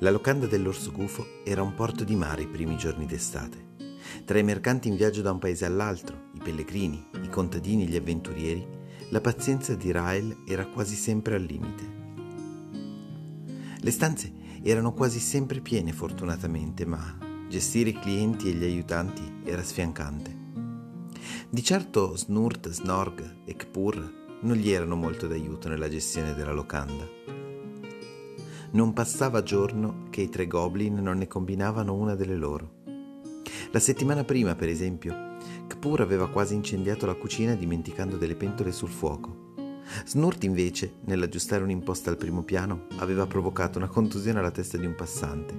La locanda dell'Orso Gufo era un porto di mare i primi giorni d'estate. Tra i mercanti in viaggio da un paese all'altro, i pellegrini, i contadini e gli avventurieri, la pazienza di Rael era quasi sempre al limite. Le stanze erano quasi sempre piene fortunatamente, ma gestire i clienti e gli aiutanti era sfiancante. Di certo Snurt, Snorg e Kpur non gli erano molto d'aiuto nella gestione della locanda. Non passava giorno che i tre goblin non ne combinavano una delle loro. La settimana prima, per esempio, Kpur aveva quasi incendiato la cucina dimenticando delle pentole sul fuoco. Snurt invece, nell'aggiustare un'imposta al primo piano, aveva provocato una contusione alla testa di un passante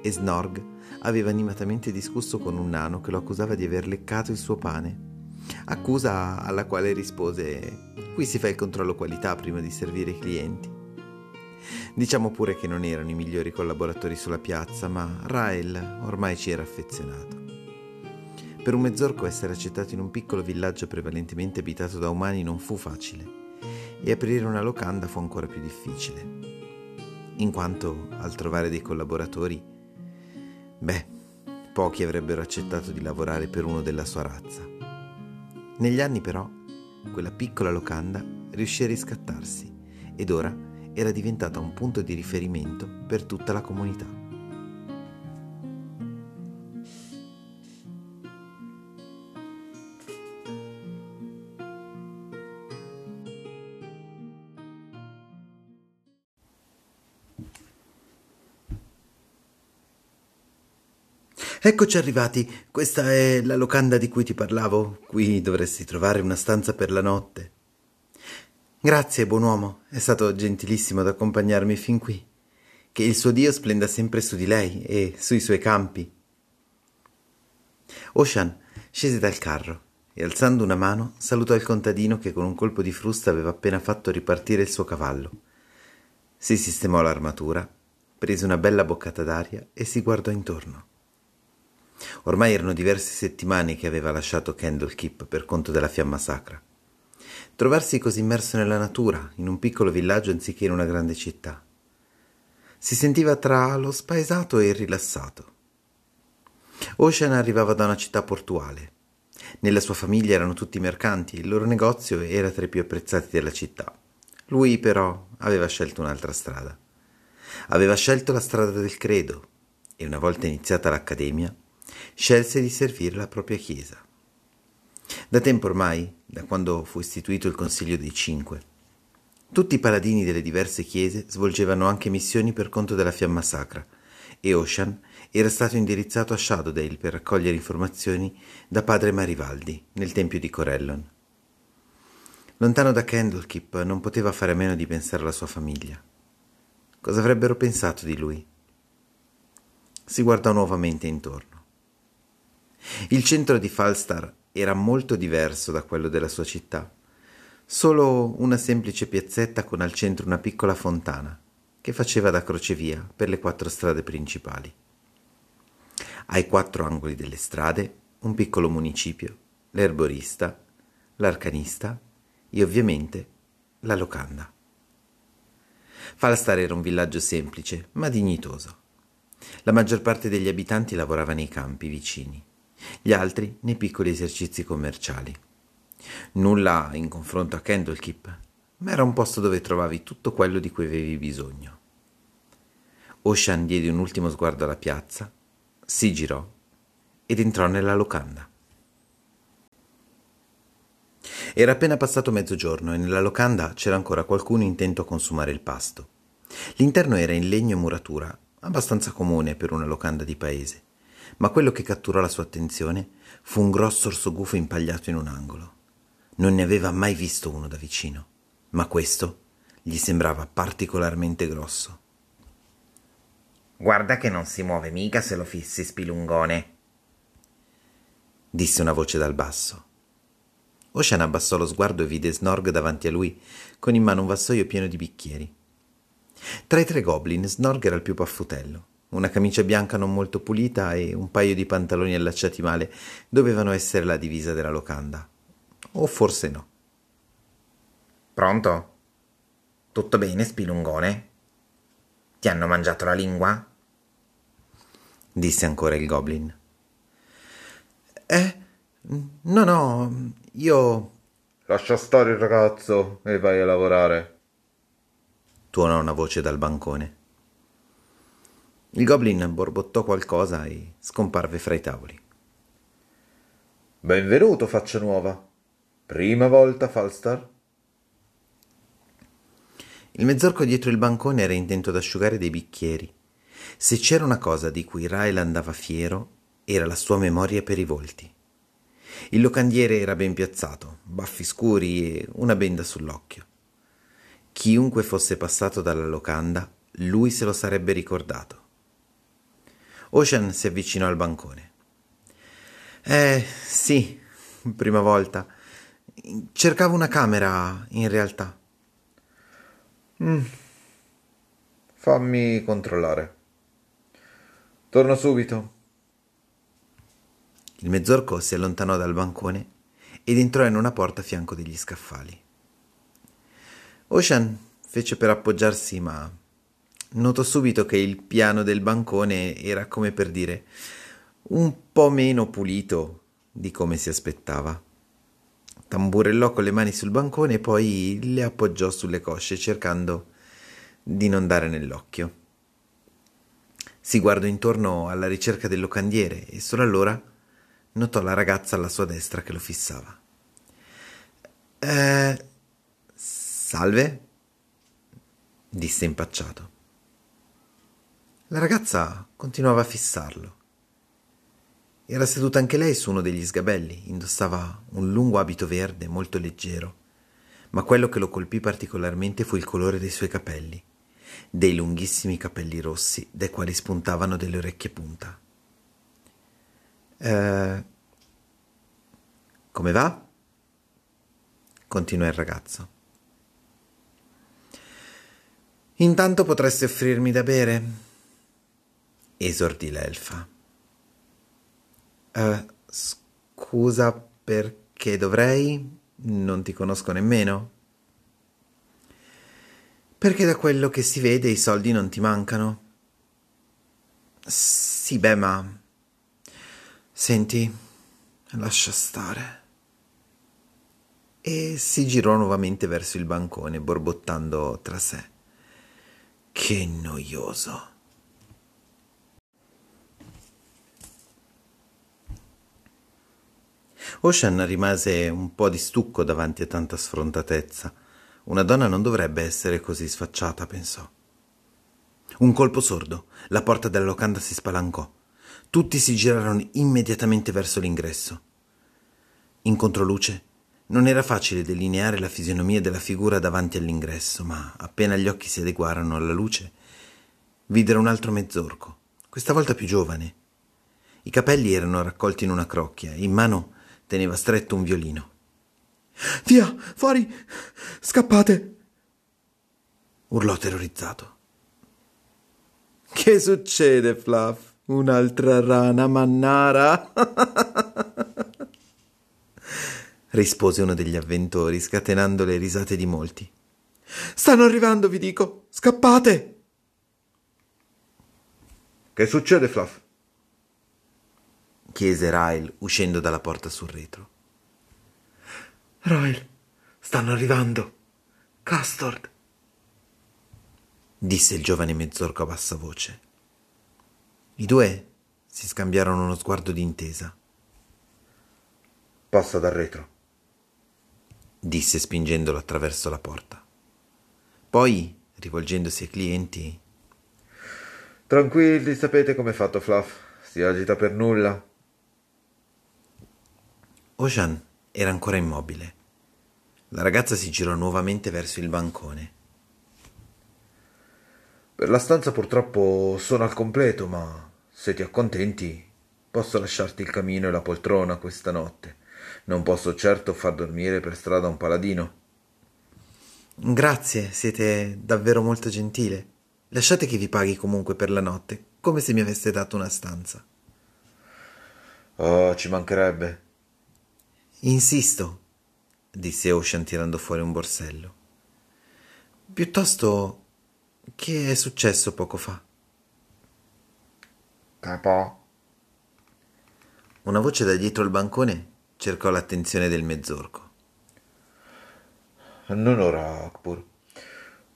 e Snorg aveva animatamente discusso con un nano che lo accusava di aver leccato il suo pane. Accusa alla quale rispose Qui si fa il controllo qualità prima di servire i clienti. Diciamo pure che non erano i migliori collaboratori sulla piazza, ma Rael ormai ci era affezionato. Per un mezzorco essere accettato in un piccolo villaggio prevalentemente abitato da umani non fu facile e aprire una locanda fu ancora più difficile, in quanto al trovare dei collaboratori, beh, pochi avrebbero accettato di lavorare per uno della sua razza. Negli anni però quella piccola locanda riuscì a riscattarsi ed ora era diventata un punto di riferimento per tutta la comunità. Eccoci arrivati, questa è la locanda di cui ti parlavo. Qui dovresti trovare una stanza per la notte. Grazie, buon uomo, è stato gentilissimo ad accompagnarmi fin qui. Che il suo Dio splenda sempre su di lei e sui suoi campi. Ocean scese dal carro e alzando una mano salutò il contadino che con un colpo di frusta aveva appena fatto ripartire il suo cavallo. Si sistemò l'armatura, prese una bella boccata d'aria e si guardò intorno. Ormai erano diverse settimane che aveva lasciato Candlekeep per conto della fiamma sacra. Trovarsi così immerso nella natura, in un piccolo villaggio anziché in una grande città. Si sentiva tra lo spaesato e il rilassato. Ocean arrivava da una città portuale. Nella sua famiglia erano tutti mercanti e il loro negozio era tra i più apprezzati della città. Lui però aveva scelto un'altra strada. Aveva scelto la strada del credo e una volta iniziata l'accademia scelse di servire la propria Chiesa. Da tempo ormai, da quando fu istituito il Consiglio dei Cinque, tutti i paladini delle diverse chiese svolgevano anche missioni per conto della fiamma sacra e Ocean era stato indirizzato a Shadowdale per raccogliere informazioni da padre Marivaldi nel tempio di Corellon. Lontano da Candlekeep non poteva fare a meno di pensare alla sua famiglia. Cosa avrebbero pensato di lui? Si guardò nuovamente intorno. Il centro di Falstar era molto diverso da quello della sua città. Solo una semplice piazzetta con al centro una piccola fontana che faceva da crocevia per le quattro strade principali. Ai quattro angoli delle strade un piccolo municipio, l'erborista, l'arcanista e ovviamente la locanda. Falstar era un villaggio semplice ma dignitoso. La maggior parte degli abitanti lavorava nei campi vicini gli altri nei piccoli esercizi commerciali. Nulla in confronto a Candlekeep, ma era un posto dove trovavi tutto quello di cui avevi bisogno. Ocean diede un ultimo sguardo alla piazza, si girò ed entrò nella locanda. Era appena passato mezzogiorno e nella locanda c'era ancora qualcuno intento a consumare il pasto. L'interno era in legno e muratura, abbastanza comune per una locanda di paese ma quello che catturò la sua attenzione fu un grosso orso gufo impagliato in un angolo. Non ne aveva mai visto uno da vicino, ma questo gli sembrava particolarmente grosso. Guarda che non si muove mica se lo fissi, spilungone, disse una voce dal basso. Ocean abbassò lo sguardo e vide Snorg davanti a lui, con in mano un vassoio pieno di bicchieri. Tra i tre goblin, Snorg era il più paffutello una camicia bianca non molto pulita e un paio di pantaloni allacciati male dovevano essere la divisa della locanda. O forse no. Pronto? Tutto bene, spilungone? Ti hanno mangiato la lingua? disse ancora il goblin. Eh, no, no, io... Lascia stare il ragazzo e vai a lavorare. Tuonò una voce dal bancone. Il goblin borbottò qualcosa e scomparve fra i tavoli. Benvenuto, faccia nuova. Prima volta, Falstar? Il mezzorco dietro il bancone era intento ad asciugare dei bicchieri. Se c'era una cosa di cui Rael andava fiero, era la sua memoria per i volti. Il locandiere era ben piazzato, baffi scuri e una benda sull'occhio. Chiunque fosse passato dalla locanda, lui se lo sarebbe ricordato. Ocean si avvicinò al bancone. Eh, sì, prima volta. Cercavo una camera, in realtà. Mm. Fammi controllare. Torno subito. Il mezzorco si allontanò dal bancone ed entrò in una porta a fianco degli scaffali. Ocean fece per appoggiarsi, ma notò subito che il piano del bancone era come per dire un po' meno pulito di come si aspettava. Tamburellò con le mani sul bancone e poi le appoggiò sulle cosce cercando di non dare nell'occhio. Si guardò intorno alla ricerca del locandiere e solo allora notò la ragazza alla sua destra che lo fissava. Eh, salve? disse impacciato. La ragazza continuava a fissarlo. Era seduta anche lei su uno degli sgabelli, indossava un lungo abito verde molto leggero, ma quello che lo colpì particolarmente fu il colore dei suoi capelli, dei lunghissimi capelli rossi dai quali spuntavano delle orecchie punta. Eh, come va? continuò il ragazzo. Intanto potresti offrirmi da bere? Esordì l'elfa. Uh, scusa perché dovrei? Non ti conosco nemmeno. Perché da quello che si vede i soldi non ti mancano. Sì, beh, ma... Senti, lascia stare. E si girò nuovamente verso il bancone, borbottando tra sé. Che noioso. Ocean rimase un po' di stucco davanti a tanta sfrontatezza. Una donna non dovrebbe essere così sfacciata, pensò. Un colpo sordo. La porta della locanda si spalancò. Tutti si girarono immediatamente verso l'ingresso. In controluce non era facile delineare la fisionomia della figura davanti all'ingresso, ma appena gli occhi si adeguarono alla luce, videro un altro mezzorco, questa volta più giovane. I capelli erano raccolti in una crocchia, in mano teneva stretto un violino. Via, fuori, scappate! urlò terrorizzato. Che succede, Fluff? Un'altra rana mannara? rispose uno degli avventori, scatenando le risate di molti. Stanno arrivando, vi dico. Scappate! Che succede, Fluff? Chiese Ryle uscendo dalla porta sul retro. Ryle, stanno arrivando. Custard, disse il giovane mezzorco a bassa voce. I due si scambiarono uno sguardo d'intesa. Passa dal retro, disse spingendolo attraverso la porta. Poi, rivolgendosi ai clienti, Tranquilli, sapete com'è fatto Fluff? Si agita per nulla. Ocean era ancora immobile. La ragazza si girò nuovamente verso il bancone. Per la stanza purtroppo sono al completo, ma se ti accontenti posso lasciarti il camino e la poltrona questa notte. Non posso certo far dormire per strada un paladino. Grazie, siete davvero molto gentile. Lasciate che vi paghi comunque per la notte, come se mi aveste dato una stanza. Oh, ci mancherebbe. Insisto, disse Ocean tirando fuori un borsello. Piuttosto, che è successo poco fa? Capo. Una voce da dietro il bancone cercò l'attenzione del mezzorco. Non ora, Akpur.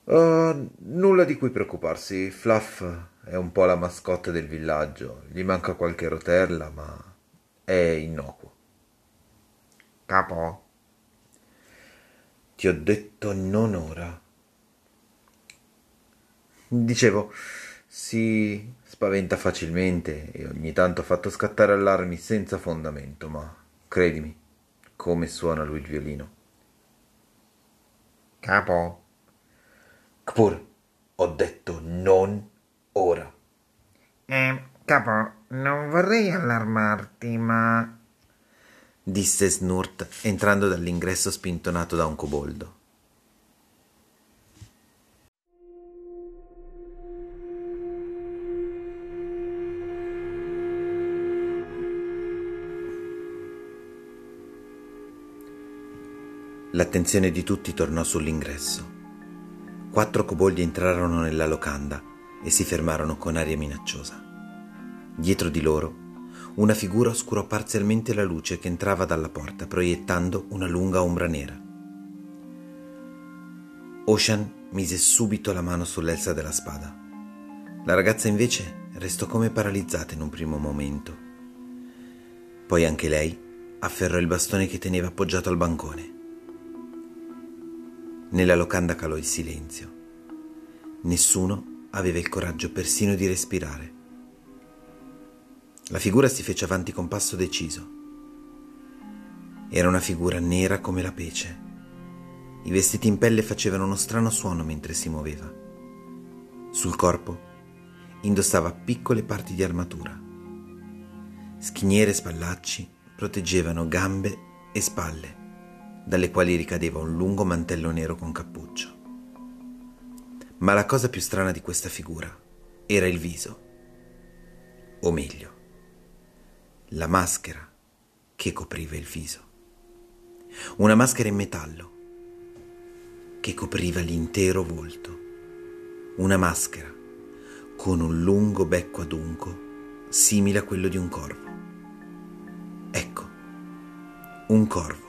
Uh, nulla di cui preoccuparsi. Fluff è un po' la mascotte del villaggio. Gli manca qualche rotella, ma è innocuo. Capo. Ti ho detto non ora. Dicevo, si spaventa facilmente e ogni tanto ha fatto scattare allarmi senza fondamento, ma credimi, come suona lui il violino. Capo. Kpur, ho detto non ora. Eh, capo, non vorrei allarmarti, ma... disse Snurt entrando dall'ingresso spintonato da un coboldo. L'attenzione di tutti tornò sull'ingresso. Quattro coboldi entrarono nella locanda e si fermarono con aria minacciosa. Dietro di loro, una figura oscurò parzialmente la luce che entrava dalla porta, proiettando una lunga ombra nera. Ocean mise subito la mano sull'elsa della spada. La ragazza invece restò come paralizzata in un primo momento. Poi anche lei afferrò il bastone che teneva appoggiato al bancone. Nella locanda calò il silenzio. Nessuno aveva il coraggio persino di respirare. La figura si fece avanti con passo deciso. Era una figura nera come la pece. I vestiti in pelle facevano uno strano suono mentre si muoveva. Sul corpo indossava piccole parti di armatura. Schiniere e spallacci proteggevano gambe e spalle dalle quali ricadeva un lungo mantello nero con cappuccio. Ma la cosa più strana di questa figura era il viso, o meglio, la maschera che copriva il viso. Una maschera in metallo che copriva l'intero volto. Una maschera con un lungo becco adunco simile a quello di un corvo. Ecco, un corvo.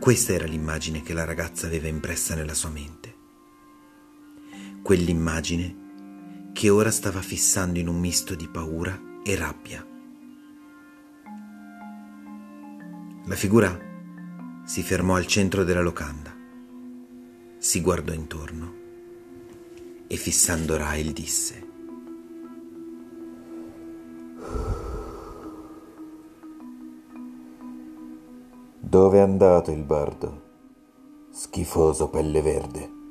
Questa era l'immagine che la ragazza aveva impressa nella sua mente. Quell'immagine che ora stava fissando in un misto di paura e rabbia. La figura si fermò al centro della locanda, si guardò intorno e fissando Rael disse Dove è andato il bardo? Schifoso pelle verde.